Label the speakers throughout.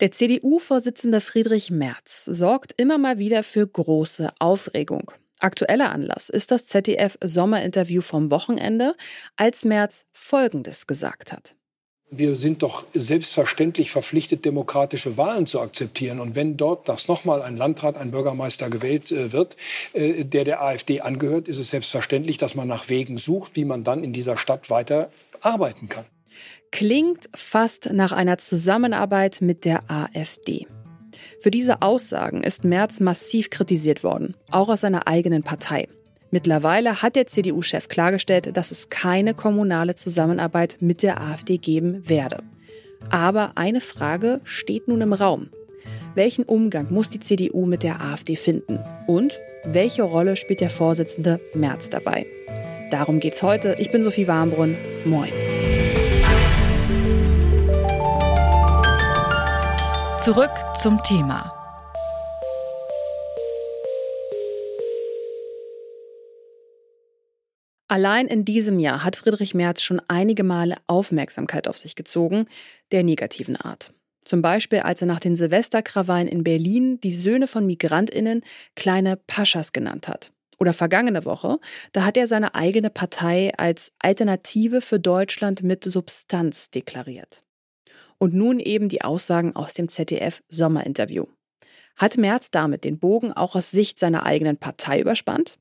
Speaker 1: Der CDU-Vorsitzende Friedrich Merz sorgt immer mal wieder für große Aufregung. Aktueller Anlass ist das ZDF-Sommerinterview vom Wochenende, als Merz Folgendes gesagt hat.
Speaker 2: Wir sind doch selbstverständlich verpflichtet, demokratische Wahlen zu akzeptieren. Und wenn dort das nochmal ein Landrat, ein Bürgermeister gewählt äh, wird, äh, der der AfD angehört, ist es selbstverständlich, dass man nach Wegen sucht, wie man dann in dieser Stadt weiter arbeiten kann.
Speaker 1: Klingt fast nach einer Zusammenarbeit mit der AfD. Für diese Aussagen ist Merz massiv kritisiert worden, auch aus seiner eigenen Partei. Mittlerweile hat der CDU-Chef klargestellt, dass es keine kommunale Zusammenarbeit mit der AfD geben werde. Aber eine Frage steht nun im Raum. Welchen Umgang muss die CDU mit der AfD finden? Und welche Rolle spielt der Vorsitzende Merz dabei? Darum geht's heute. Ich bin Sophie Warmbrunn. Moin.
Speaker 3: Zurück zum Thema.
Speaker 1: Allein in diesem Jahr hat Friedrich Merz schon einige Male Aufmerksamkeit auf sich gezogen, der negativen Art. Zum Beispiel, als er nach den Silvesterkrawallen in Berlin die Söhne von Migrantinnen kleine Paschas genannt hat. Oder vergangene Woche, da hat er seine eigene Partei als Alternative für Deutschland mit Substanz deklariert. Und nun eben die Aussagen aus dem ZDF Sommerinterview. Hat Merz damit den Bogen auch aus Sicht seiner eigenen Partei überspannt?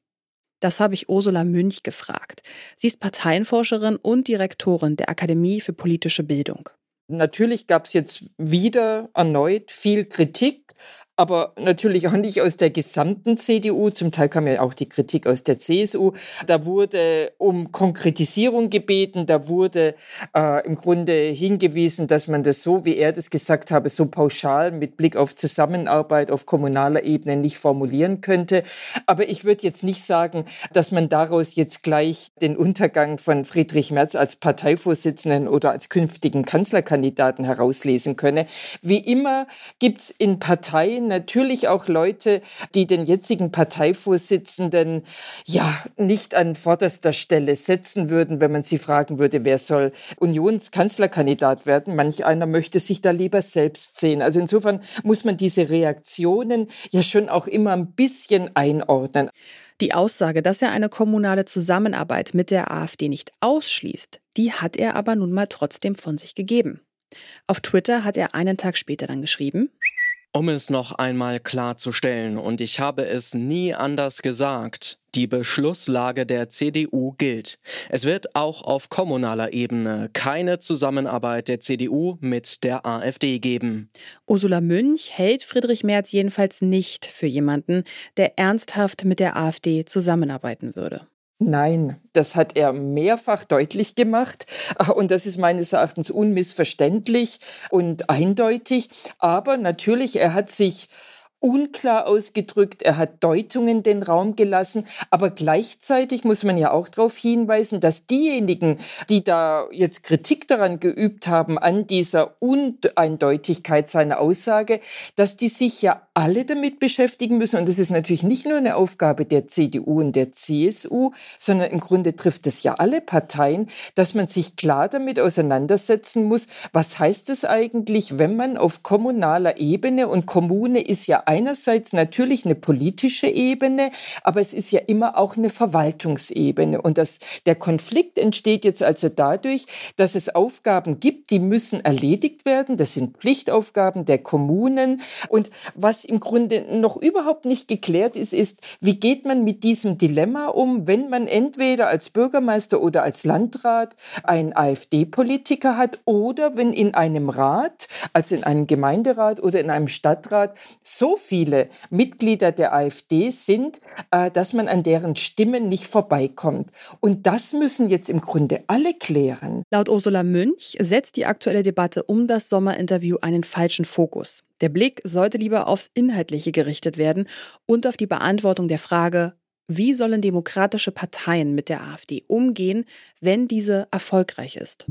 Speaker 1: Das habe ich Ursula Münch gefragt. Sie ist Parteienforscherin und Direktorin der Akademie für politische Bildung.
Speaker 4: Natürlich gab es jetzt wieder erneut viel Kritik aber natürlich auch nicht aus der gesamten CDU. Zum Teil kam ja auch die Kritik aus der CSU. Da wurde um Konkretisierung gebeten, da wurde äh, im Grunde hingewiesen, dass man das so, wie er das gesagt habe, so pauschal mit Blick auf Zusammenarbeit auf kommunaler Ebene nicht formulieren könnte. Aber ich würde jetzt nicht sagen, dass man daraus jetzt gleich den Untergang von Friedrich Merz als Parteivorsitzenden oder als künftigen Kanzlerkandidaten herauslesen könne. Wie immer gibt es in Parteien natürlich auch Leute, die den jetzigen Parteivorsitzenden ja nicht an vorderster Stelle setzen würden, wenn man sie fragen würde, wer soll Unionskanzlerkandidat werden. Manch einer möchte sich da lieber selbst sehen. Also insofern muss man diese Reaktionen ja schon auch immer ein bisschen einordnen.
Speaker 1: Die Aussage, dass er eine kommunale Zusammenarbeit mit der AfD nicht ausschließt, die hat er aber nun mal trotzdem von sich gegeben. Auf Twitter hat er einen Tag später dann geschrieben,
Speaker 5: um es noch einmal klarzustellen, und ich habe es nie anders gesagt, die Beschlusslage der CDU gilt. Es wird auch auf kommunaler Ebene keine Zusammenarbeit der CDU mit der AfD geben.
Speaker 1: Ursula Münch hält Friedrich Merz jedenfalls nicht für jemanden, der ernsthaft mit der AfD zusammenarbeiten würde.
Speaker 4: Nein, das hat er mehrfach deutlich gemacht und das ist meines Erachtens unmissverständlich und eindeutig. Aber natürlich, er hat sich unklar ausgedrückt, er hat Deutungen den Raum gelassen, aber gleichzeitig muss man ja auch darauf hinweisen, dass diejenigen, die da jetzt Kritik daran geübt haben, an dieser Uneindeutigkeit seiner Aussage, dass die sich ja alle damit beschäftigen müssen. Und das ist natürlich nicht nur eine Aufgabe der CDU und der CSU, sondern im Grunde trifft es ja alle Parteien, dass man sich klar damit auseinandersetzen muss, was heißt es eigentlich, wenn man auf kommunaler Ebene und Kommune ist ja einerseits natürlich eine politische Ebene, aber es ist ja immer auch eine Verwaltungsebene. Und das, der Konflikt entsteht jetzt also dadurch, dass es Aufgaben gibt, die müssen erledigt werden. Das sind Pflichtaufgaben der Kommunen. Und was im Grunde noch überhaupt nicht geklärt ist, ist, wie geht man mit diesem Dilemma um, wenn man entweder als Bürgermeister oder als Landrat einen AfD-Politiker hat oder wenn in einem Rat, also in einem Gemeinderat oder in einem Stadtrat, so viele Mitglieder der AfD sind, äh, dass man an deren Stimmen nicht vorbeikommt. Und das müssen jetzt im Grunde alle klären.
Speaker 1: Laut Ursula Münch setzt die aktuelle Debatte um das Sommerinterview einen falschen Fokus. Der Blick sollte lieber aufs Inhaltliche gerichtet werden und auf die Beantwortung der Frage, wie sollen demokratische Parteien mit der AfD umgehen, wenn diese erfolgreich ist?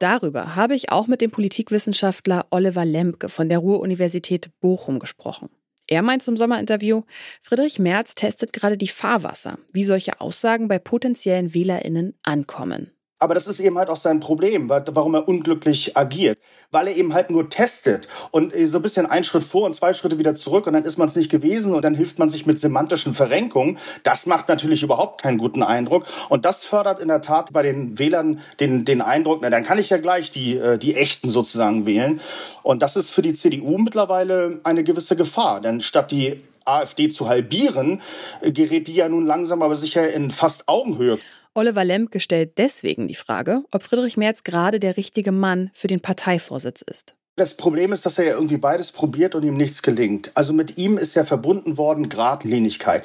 Speaker 1: Darüber habe ich auch mit dem Politikwissenschaftler Oliver Lempke von der Ruhr-Universität Bochum gesprochen. Er meint zum Sommerinterview, Friedrich Merz testet gerade die Fahrwasser, wie solche Aussagen bei potenziellen WählerInnen ankommen.
Speaker 6: Aber das ist eben halt auch sein Problem, warum er unglücklich agiert. Weil er eben halt nur testet und äh, so ein bisschen einen Schritt vor und zwei Schritte wieder zurück und dann ist man es nicht gewesen und dann hilft man sich mit semantischen Verrenkungen. Das macht natürlich überhaupt keinen guten Eindruck und das fördert in der Tat bei den Wählern den, den Eindruck, na dann kann ich ja gleich die, äh, die Echten sozusagen wählen. Und das ist für die CDU mittlerweile eine gewisse Gefahr, denn statt die AfD zu halbieren, äh, gerät die ja nun langsam aber sicher in fast Augenhöhe.
Speaker 1: Oliver Lemke stellt deswegen die Frage, ob Friedrich Merz gerade der richtige Mann für den Parteivorsitz ist.
Speaker 6: Das Problem ist, dass er ja irgendwie beides probiert und ihm nichts gelingt. Also mit ihm ist ja verbunden worden Gradlinigkeit.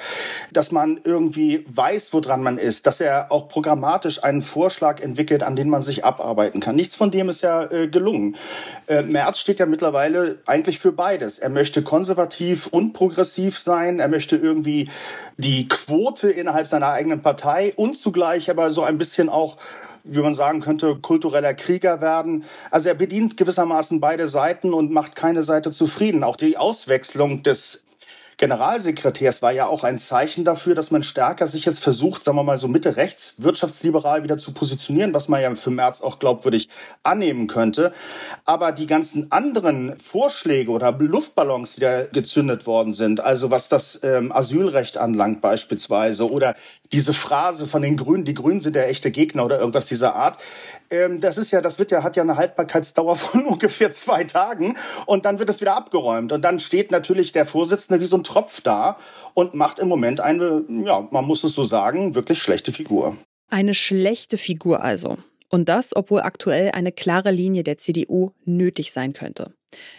Speaker 6: Dass man irgendwie weiß, woran man ist. Dass er auch programmatisch einen Vorschlag entwickelt, an den man sich abarbeiten kann. Nichts von dem ist ja äh, gelungen. Äh, Merz steht ja mittlerweile eigentlich für beides. Er möchte konservativ und progressiv sein. Er möchte irgendwie die Quote innerhalb seiner eigenen Partei und zugleich aber so ein bisschen auch wie man sagen könnte, kultureller Krieger werden. Also er bedient gewissermaßen beide Seiten und macht keine Seite zufrieden. Auch die Auswechslung des Generalsekretärs war ja auch ein Zeichen dafür, dass man stärker sich jetzt versucht, sagen wir mal so Mitte rechts, wirtschaftsliberal wieder zu positionieren, was man ja für März auch glaubwürdig annehmen könnte. Aber die ganzen anderen Vorschläge oder Luftballons, die da gezündet worden sind, also was das ähm, Asylrecht anlangt beispielsweise oder diese Phrase von den Grünen, die Grünen sind der echte Gegner oder irgendwas dieser Art, ähm, das ist ja, das wird ja, hat ja eine Haltbarkeitsdauer von ungefähr zwei Tagen und dann wird es wieder abgeräumt. Und dann steht natürlich der Vorsitzende wie so ein Tropf da und macht im Moment eine, ja, man muss es so sagen, wirklich schlechte Figur.
Speaker 1: Eine schlechte Figur also. Und das, obwohl aktuell eine klare Linie der CDU nötig sein könnte.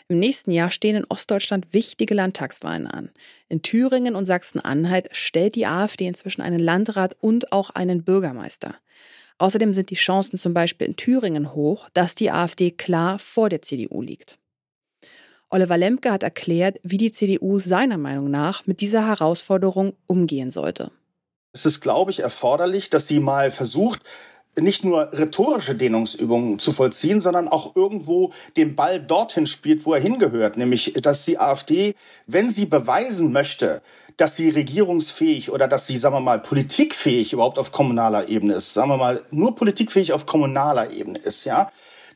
Speaker 1: Im nächsten Jahr stehen in Ostdeutschland wichtige Landtagswahlen an. In Thüringen und Sachsen-Anhalt stellt die AfD inzwischen einen Landrat und auch einen Bürgermeister. Außerdem sind die Chancen zum Beispiel in Thüringen hoch, dass die AfD klar vor der CDU liegt. Oliver Lemke hat erklärt, wie die CDU seiner Meinung nach mit dieser Herausforderung umgehen sollte.
Speaker 6: Es ist, glaube ich, erforderlich, dass sie mal versucht, nicht nur rhetorische Dehnungsübungen zu vollziehen, sondern auch irgendwo den Ball dorthin spielt, wo er hingehört, nämlich dass die AfD, wenn sie beweisen möchte, dass sie regierungsfähig oder dass sie, sagen wir mal, politikfähig überhaupt auf kommunaler Ebene ist, sagen wir mal, nur politikfähig auf kommunaler Ebene ist, ja,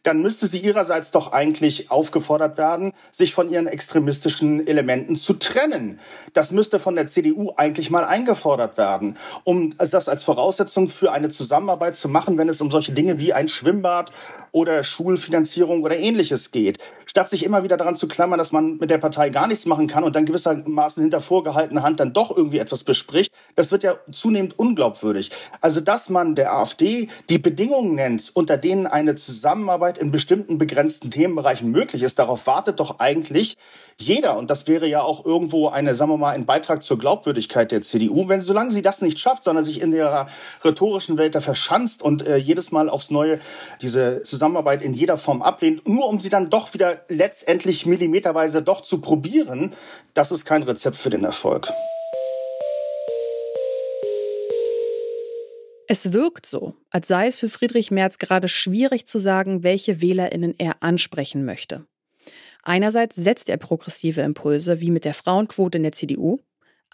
Speaker 6: dann müsste sie ihrerseits doch eigentlich aufgefordert werden, sich von ihren extremistischen Elementen zu trennen. Das müsste von der CDU eigentlich mal eingefordert werden, um das als Voraussetzung für eine Zusammenarbeit zu machen, wenn es um solche Dinge wie ein Schwimmbad oder Schulfinanzierung oder ähnliches geht. Statt sich immer wieder daran zu klammern, dass man mit der Partei gar nichts machen kann und dann gewissermaßen hinter vorgehaltener Hand dann doch irgendwie etwas bespricht, das wird ja zunehmend unglaubwürdig. Also, dass man der AfD die Bedingungen nennt, unter denen eine Zusammenarbeit in bestimmten begrenzten Themenbereichen möglich ist, darauf wartet doch eigentlich jeder. Und das wäre ja auch irgendwo eine, sagen wir mal, ein Beitrag zur Glaubwürdigkeit der CDU. Wenn, solange sie das nicht schafft, sondern sich in ihrer rhetorischen Welt da verschanzt und äh, jedes Mal aufs Neue diese Zusammenarbeit in jeder Form ablehnt, nur um sie dann doch wieder letztendlich millimeterweise doch zu probieren, das ist kein Rezept für den Erfolg.
Speaker 1: Es wirkt so, als sei es für Friedrich Merz gerade schwierig zu sagen, welche Wählerinnen er ansprechen möchte. Einerseits setzt er progressive Impulse, wie mit der Frauenquote in der CDU.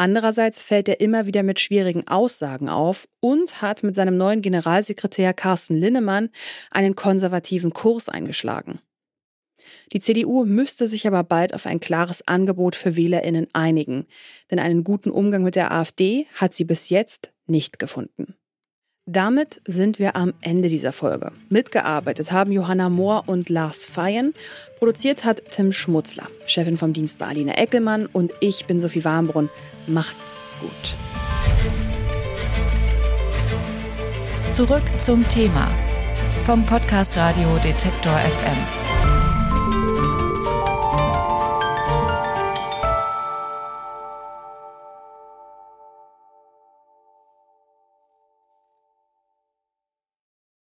Speaker 1: Andererseits fällt er immer wieder mit schwierigen Aussagen auf und hat mit seinem neuen Generalsekretär Carsten Linnemann einen konservativen Kurs eingeschlagen. Die CDU müsste sich aber bald auf ein klares Angebot für Wählerinnen einigen, denn einen guten Umgang mit der AfD hat sie bis jetzt nicht gefunden. Damit sind wir am Ende dieser Folge. Mitgearbeitet haben Johanna Mohr und Lars Feyen. Produziert hat Tim Schmutzler. Chefin vom Dienst war Alina Eckelmann und ich bin Sophie Warmbrunn. Macht's gut.
Speaker 3: Zurück zum Thema vom Podcast Radio Detektor FM.